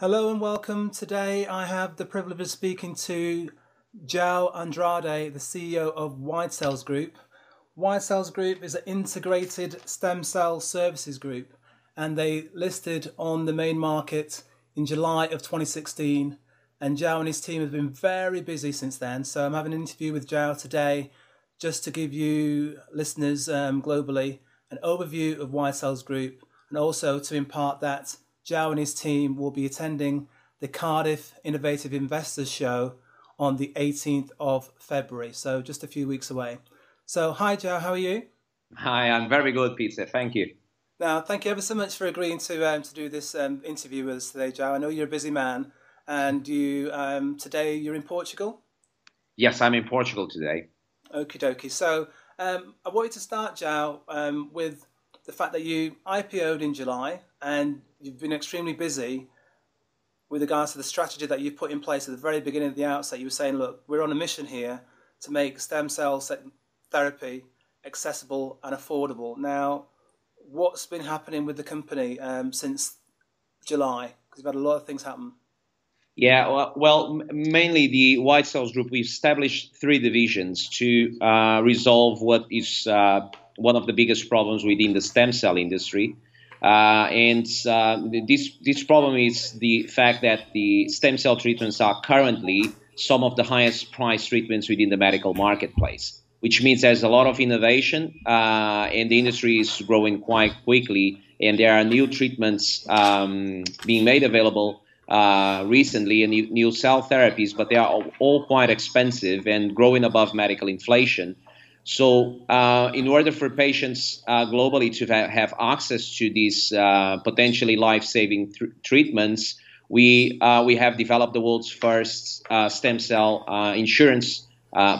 Hello and welcome. Today I have the privilege of speaking to João Andrade, the CEO of WideCells Group. WideCells Group is an integrated stem cell services group and they listed on the main market in July of 2016 and João and his team have been very busy since then. So I'm having an interview with João today just to give you listeners um, globally an overview of WideCells Group and also to impart that João and his team will be attending the Cardiff Innovative Investors Show on the 18th of February, so just a few weeks away. So, hi, João, how are you? Hi, I'm very good, Peter. Thank you. Now, thank you ever so much for agreeing to um, to do this um, interview with us today, Joe. I know you're a busy man, and you um, today you're in Portugal. Yes, I'm in Portugal today. Okie dokie. So, um, I wanted to start, Joe, um, with the fact that you IPO'd in July and you've been extremely busy with regards to the strategy that you've put in place at the very beginning of the outset. You were saying, look, we're on a mission here to make stem cell therapy accessible and affordable. Now, what's been happening with the company um, since July? Because you've had a lot of things happen. Yeah, well, well, mainly the WideCells Group, we've established three divisions to uh, resolve what is uh, one of the biggest problems within the stem cell industry. Uh, and uh, this this problem is the fact that the stem cell treatments are currently some of the highest priced treatments within the medical marketplace, which means there's a lot of innovation uh, and the industry is growing quite quickly, and there are new treatments um, being made available. Uh, recently, and new, new cell therapies, but they are all quite expensive and growing above medical inflation. So, uh, in order for patients uh, globally to ha- have access to these uh, potentially life-saving th- treatments, we uh, we have developed the world's first uh, stem cell uh, insurance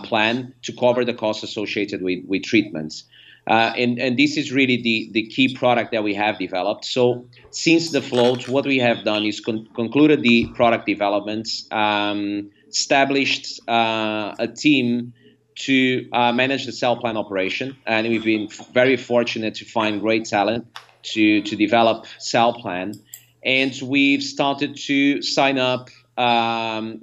plan to cover the costs associated with with treatments. and, and this is really the, the key product that we have developed. So, since the float, what we have done is con- concluded the product developments, um, established a team to uh, manage the CellPlan operation, and we've been very fortunate to find great talent to to develop CellPlan, and we've started to sign up um,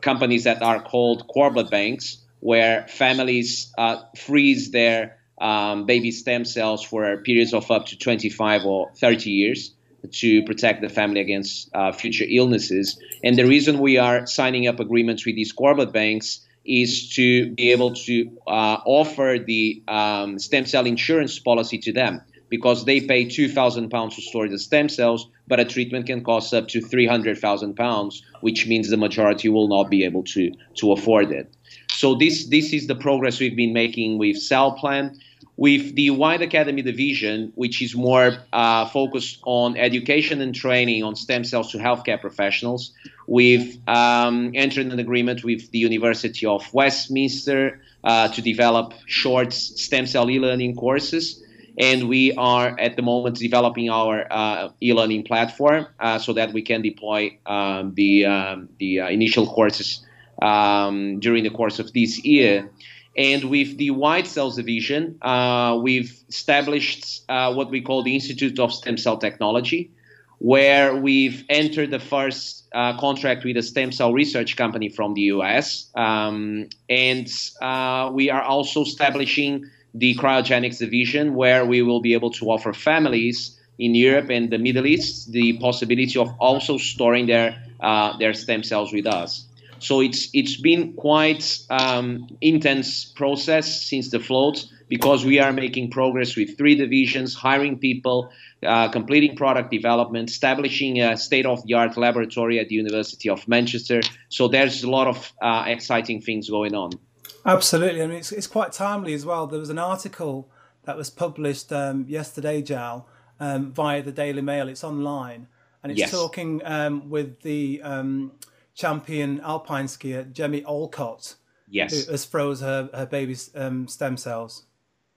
companies that are called cord blood banks, where families uh, freeze their um, baby stem cells for periods of up to 25 or 30 years to protect the family against uh, future illnesses. And the reason we are signing up agreements with these cord blood banks is to be able to uh, offer the um, stem cell insurance policy to them because they pay two thousand pounds to store the stem cells, but a treatment can cost up to three hundred thousand pounds, which means the majority will not be able to to afford it. So this this is the progress we've been making with CellPlan. With the WideAcademy division, which is more uh, focused on education and training on stem cells to healthcare professionals, we've um, entered an agreement with the University of Westminster uh, to develop short stem cell e-learning courses and we are at the moment developing our uh, e-learning platform uh, so that we can deploy um, the um, the uh, initial courses um, during the course of this year. And with the WideCells division, uh, we've established uh, what we call the Institute of Stem Cell Technology, where we've entered the first uh, contract with a stem cell research company from the US. Um, and uh, we are also establishing the cryogenics division, where we will be able to offer families in Europe and the Middle East the possibility of also storing their, uh, their stem cells with us. So it's it's been quite um, intense process since the float because we are making progress with three divisions, hiring people, uh, completing product development, establishing a state-of-the-art laboratory at the University of Manchester. So there's a lot of uh, exciting things going on. Absolutely, I mean it's, it's quite timely as well. There was an article that was published um, yesterday, João, um, via the Daily Mail. It's online, and it's yes. talking um, with the um, champion alpine skier Chemmy Alcott, yes, who has froze her her baby's um, stem cells.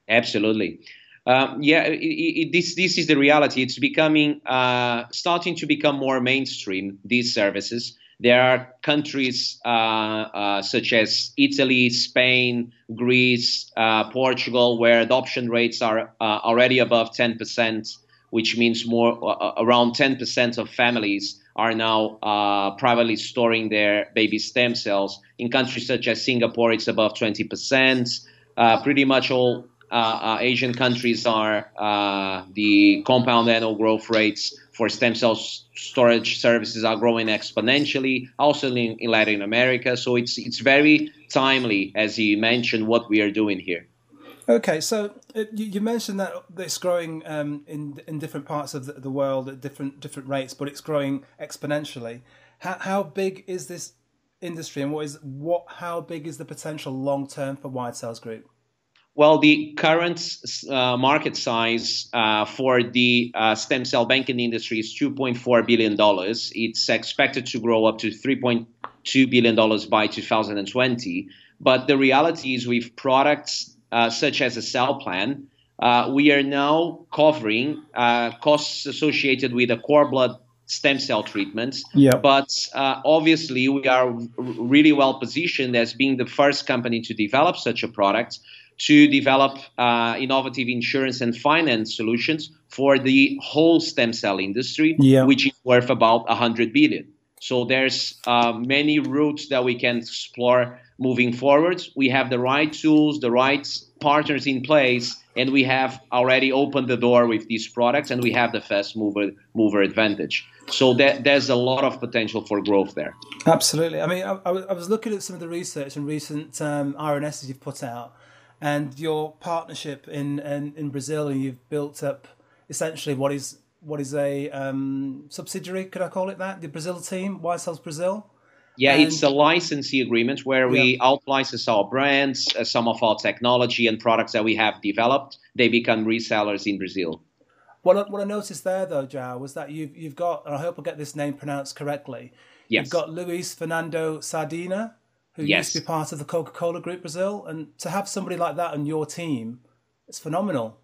Absolutely. Um, yeah, it, it, this this is the reality. It's becoming uh, starting to become more mainstream. These services. There are countries uh, uh, such as Italy, Spain, Greece, uh, Portugal, where adoption rates are uh, already above 10%, which means more uh, around 10% of families are now uh, privately storing their baby stem cells. In countries such as Singapore, it's above 20%. Uh, pretty much all uh, uh, Asian countries are uh, the compound annual growth rates for stem cell storage services are growing exponentially. Also in, in Latin America, so it's it's very timely, as you mentioned, what we are doing here. Okay, so it, you, mentioned that it's growing um, in in different parts of the, world at different different rates, but it's growing exponentially. How, how big is this industry, and what is what? How big is the potential long term for WideCells Group? Well, the current uh, market size uh, for the uh, stem cell banking industry is $2.4 billion. It's expected to grow up to $3.2 billion by 2020. But the reality is, with products uh, such as a CellPlan, uh, we are now covering uh, costs associated with a cord blood stem cell treatments. Yeah. But obviously, we are really well positioned as being the first company to develop such a product to develop uh, innovative insurance and finance solutions for the whole stem cell industry, yeah. which is worth about 100 billion. So there's uh, many routes that we can explore moving forward. We have the right tools, the right partners in place, and we have already opened the door with these products, and we have the fast mover mover advantage. So that, there's a lot of potential for growth there. Absolutely. I mean, I, I was looking at some of the research and recent um, RNSs you've put out and your partnership in, in, in Brazil, and you've built up essentially what is what is a um, subsidiary, could I call it that? The Brazil team, WideCells Brazil. Yeah, and, it's a licensee agreement where we yeah. out-license our brands, uh, some of our technology and products that we have developed. They become resellers in Brazil. What I, what I noticed there, though, João, was that you've you've got, and I hope I get this name pronounced correctly. Yes. You've got Luis Fernando Sardina, who yes. used to be part of the Coca Cola Group Brazil, and to have somebody like that on your team, it's phenomenal.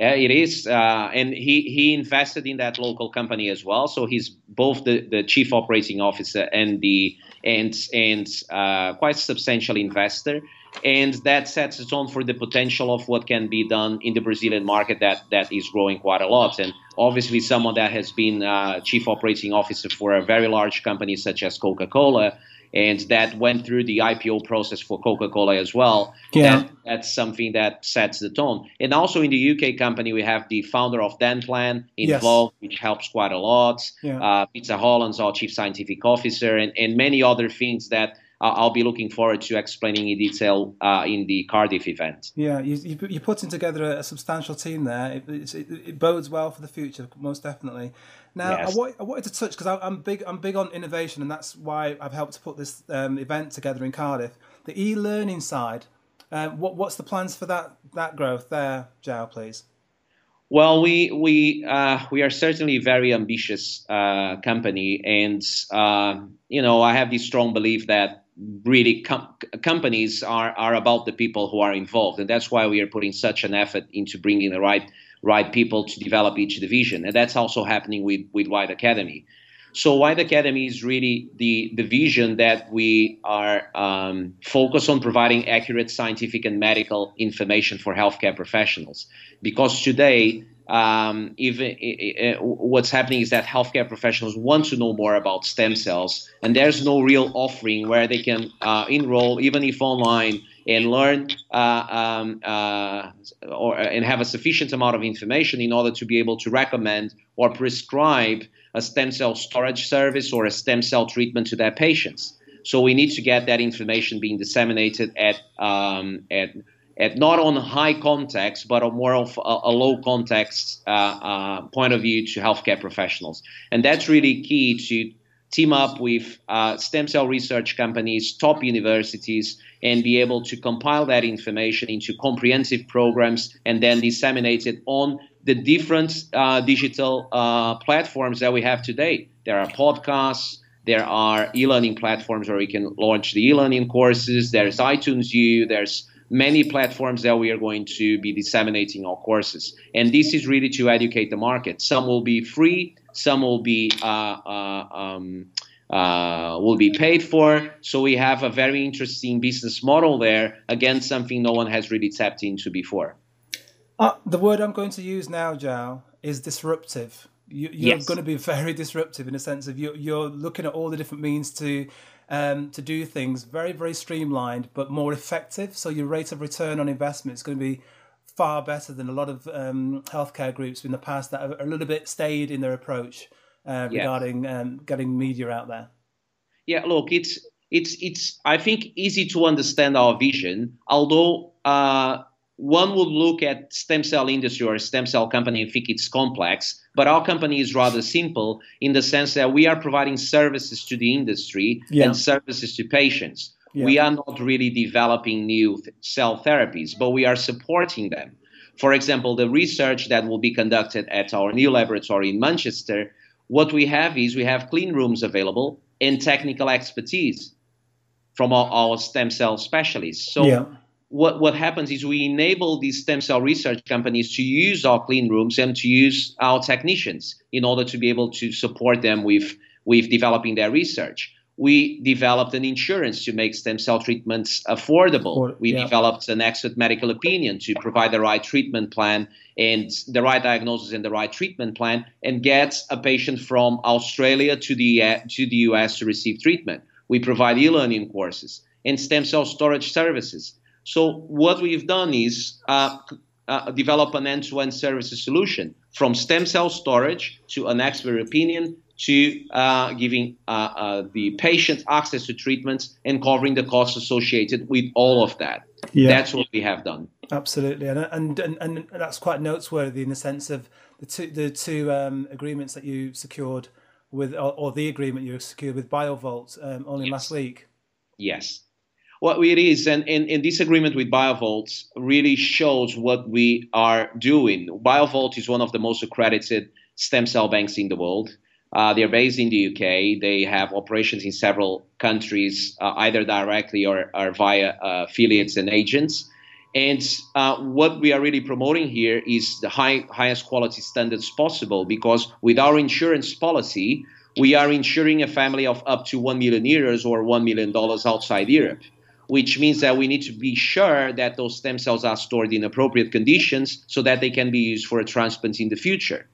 It is, uh, and he he invested in that local company as well. So he's both the, the chief operating officer and the and and uh, quite substantial investor, and that sets the tone for the potential of what can be done in the Brazilian market that that is growing quite a lot. And obviously, someone that has been uh, chief operating officer for a very large company such as Coca Cola and that went through the IPO process for Coca-Cola as well. Yeah. That, that's something that sets the tone. And also in the UK company, we have the founder of Denplan involved, yes. which helps quite a lot. Yeah. Uh, Peter Holland's our chief scientific officer, and, and many other things that I'll be looking forward to explaining in detail uh, in the Cardiff event. Yeah, you, are putting together a, substantial team there. It, it, it, bodes well for the future, most definitely. Now, yes. I, want, I, wanted to touch because I'm big. I'm big on innovation, and that's why I've helped to put this um, event together in Cardiff. The e-learning side. Uh, what, what's the plans for that that growth there, João? Please. Well, we we uh, we are certainly a very ambitious uh, company, and uh, you know I have this strong belief that really com- companies are are about the people who are involved, and that's why we are putting such an effort into bringing the right right people to develop each division. And that's also happening with, with WideAcademy. So WideAcademy is really the, the vision that we are um, focused on providing accurate scientific and medical information for healthcare professionals. Because today, um, even what's happening is that healthcare professionals want to know more about stem cells, and there's no real offering where they can uh, enroll, even if online, and learn uh, um, uh, or and have a sufficient amount of information in order to be able to recommend or prescribe a stem cell storage service or a stem cell treatment to their patients. So we need to get that information being disseminated at um, at at not on high context, but on more of a, a low context uh, uh, point of view to healthcare professionals, and that's really key to team up with uh, stem cell research companies, top universities, and be able to compile that information into comprehensive programs and then disseminate it on the different uh, digital uh, platforms that we have today. There are podcasts, there are e-learning platforms where we can launch the e-learning courses. There's iTunes U. There's many platforms that we are going to be disseminating our courses. And this is really to educate the market. Some will be free, some will be uh, uh, um, uh, will be paid for. So we have a very interesting business model there. Again, something no one has really tapped into before. Uh, the word I'm going to use now, João, is disruptive. You, are yes. going to be very disruptive in the sense of you're, you're looking at all the different means to um, to do things very very streamlined but more effective. So your rate of return on investment is going to be far better than a lot of um, healthcare groups in the past that are a little bit stayed in their approach uh, regarding yes. um, getting media out there. Yeah, look, it's it's it's I think easy to understand our vision, although. Uh, one would look at stem cell industry or stem cell company and think it's complex, but our company is rather simple in the sense that we are providing services to the industry yeah. and services to patients. Yeah. We are not really developing new cell therapies, but we are supporting them. For example, the research that will be conducted at our new laboratory in Manchester, what we have is we have clean rooms available and technical expertise from our, our stem cell specialists. So yeah what, what happens is we enable these stem cell research companies to use our clean rooms and to use our technicians in order to be able to support them with, with developing their research. We developed an insurance to make stem cell treatments affordable. we yeah. developed an expert medical opinion to provide the right treatment plan and the right diagnosis and the right treatment plan and get a patient from Australia to the, uh, to the US to receive treatment. We provide e learning courses and stem cell storage services so what we've done is uh, uh, develop an end-to-end services solution from stem cell storage to an expert opinion to uh, giving uh, uh, the patient access to treatments and covering the costs associated with all of that. Yeah. That's what we have done. Absolutely, and and and, and that's quite noteworthy in the sense of the two the two um, agreements that you secured with, or, or, the agreement you secured with BioVault um, only yes. last week. Yes, what it is, and, and, and this agreement with BioVault really shows what we are doing. BioVault is one of the most accredited stem cell banks in the world. Uh, they're based in the UK. They have operations in several countries, uh, either directly or, or via uh, affiliates and agents. And uh, what we are really promoting here is the high, highest quality standards possible because with our insurance policy, we are insuring a family of up to 1 million euros or $1 million outside Europe which means that we need to be sure that those stem cells are stored in appropriate conditions so that they can be used for a transplant in the future.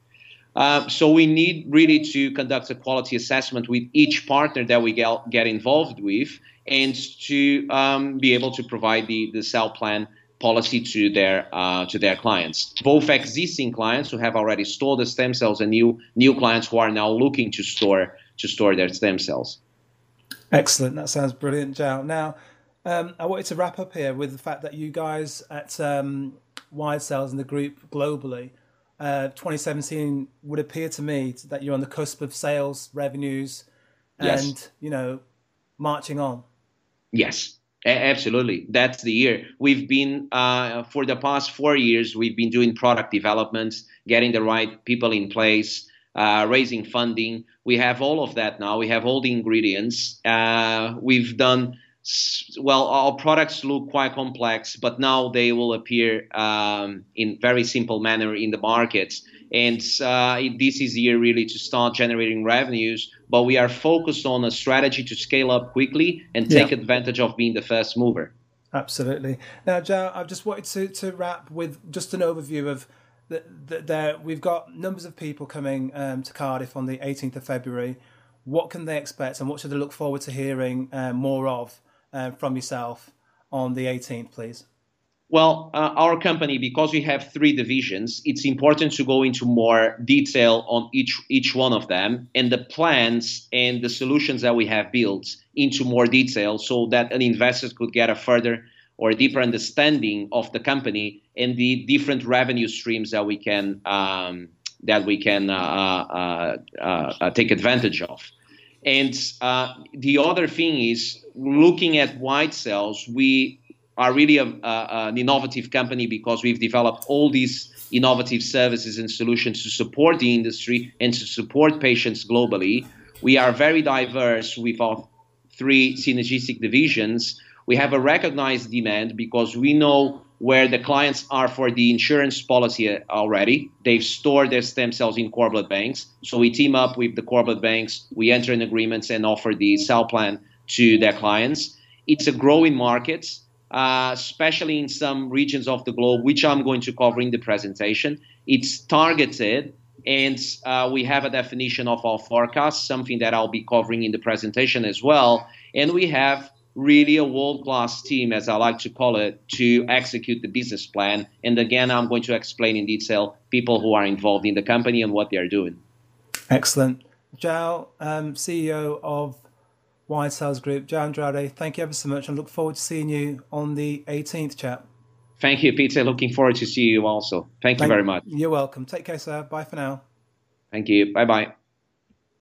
Uh, so we need really to conduct a quality assessment with each partner that we get, get involved with and to um, be able to provide the, the CellPlan policy to their uh, to their clients, both existing clients who have already stored the stem cells and new new clients who are now looking to store to store their stem cells. Excellent. That sounds brilliant, João. Now, um, I wanted to wrap up here with the fact that you guys at um, WideCells and the group globally, uh, 2017 would appear to me that you're on the cusp of sales revenues and yes. you know marching on. Yes, absolutely. That's the year we've been uh, for the past four years. We've been doing product developments, getting the right people in place. Uh, raising funding. We have all of that now. We have all the ingredients. Uh, we've done well, our products look quite complex, but now they will appear um, in very simple manner in the markets. And uh, this is the year really to start generating revenues. But we are focused on a strategy to scale up quickly and take yeah. advantage of being the first mover. Absolutely. Now, Joe, I've just wanted to, to wrap with just an overview of that. There, we've got numbers of people coming um, to Cardiff on the 18th of February. What can they expect, and what should they look forward to hearing uh, more of? Uh, from yourself on the 18th, please? Well, uh, our company, because we have three divisions, it's important to go into more detail on each each one of them and the plans and the solutions that we have built into more detail, so that an investor could get a further or deeper understanding of the company and the different revenue streams that we can um, that we can uh, uh, uh, uh take advantage of. And uh, the other thing is looking at WideCells, we are really a, a, an innovative company because we've developed all these innovative services and solutions to support the industry and to support patients globally. We are very diverse with our three synergistic divisions. We have a recognized demand because we know where the clients are for the insurance policy already. They've stored their stem cells in cord blood banks. So we team up with the cord blood banks, we enter in agreements and offer the CellPlan to their clients. It's a growing market, uh, especially in some regions of the globe, which I'm going to cover in the presentation. It's targeted and uh, we have a definition of our forecast, something that I'll be covering in the presentation as well. And we have really a world class team, as I like to call it, to execute the business plan. And again, I'm going to explain in detail people who are involved in the company and what they are doing. Excellent. João, um, CEO of WideCells Group, João Andrade, thank you ever so much. I look forward to seeing you on the 18th, chap. Thank you, Peter. Looking forward to see you also. Thank, Thank you very much. You're welcome. Take care, sir. Bye for now. Thank you. Bye bye.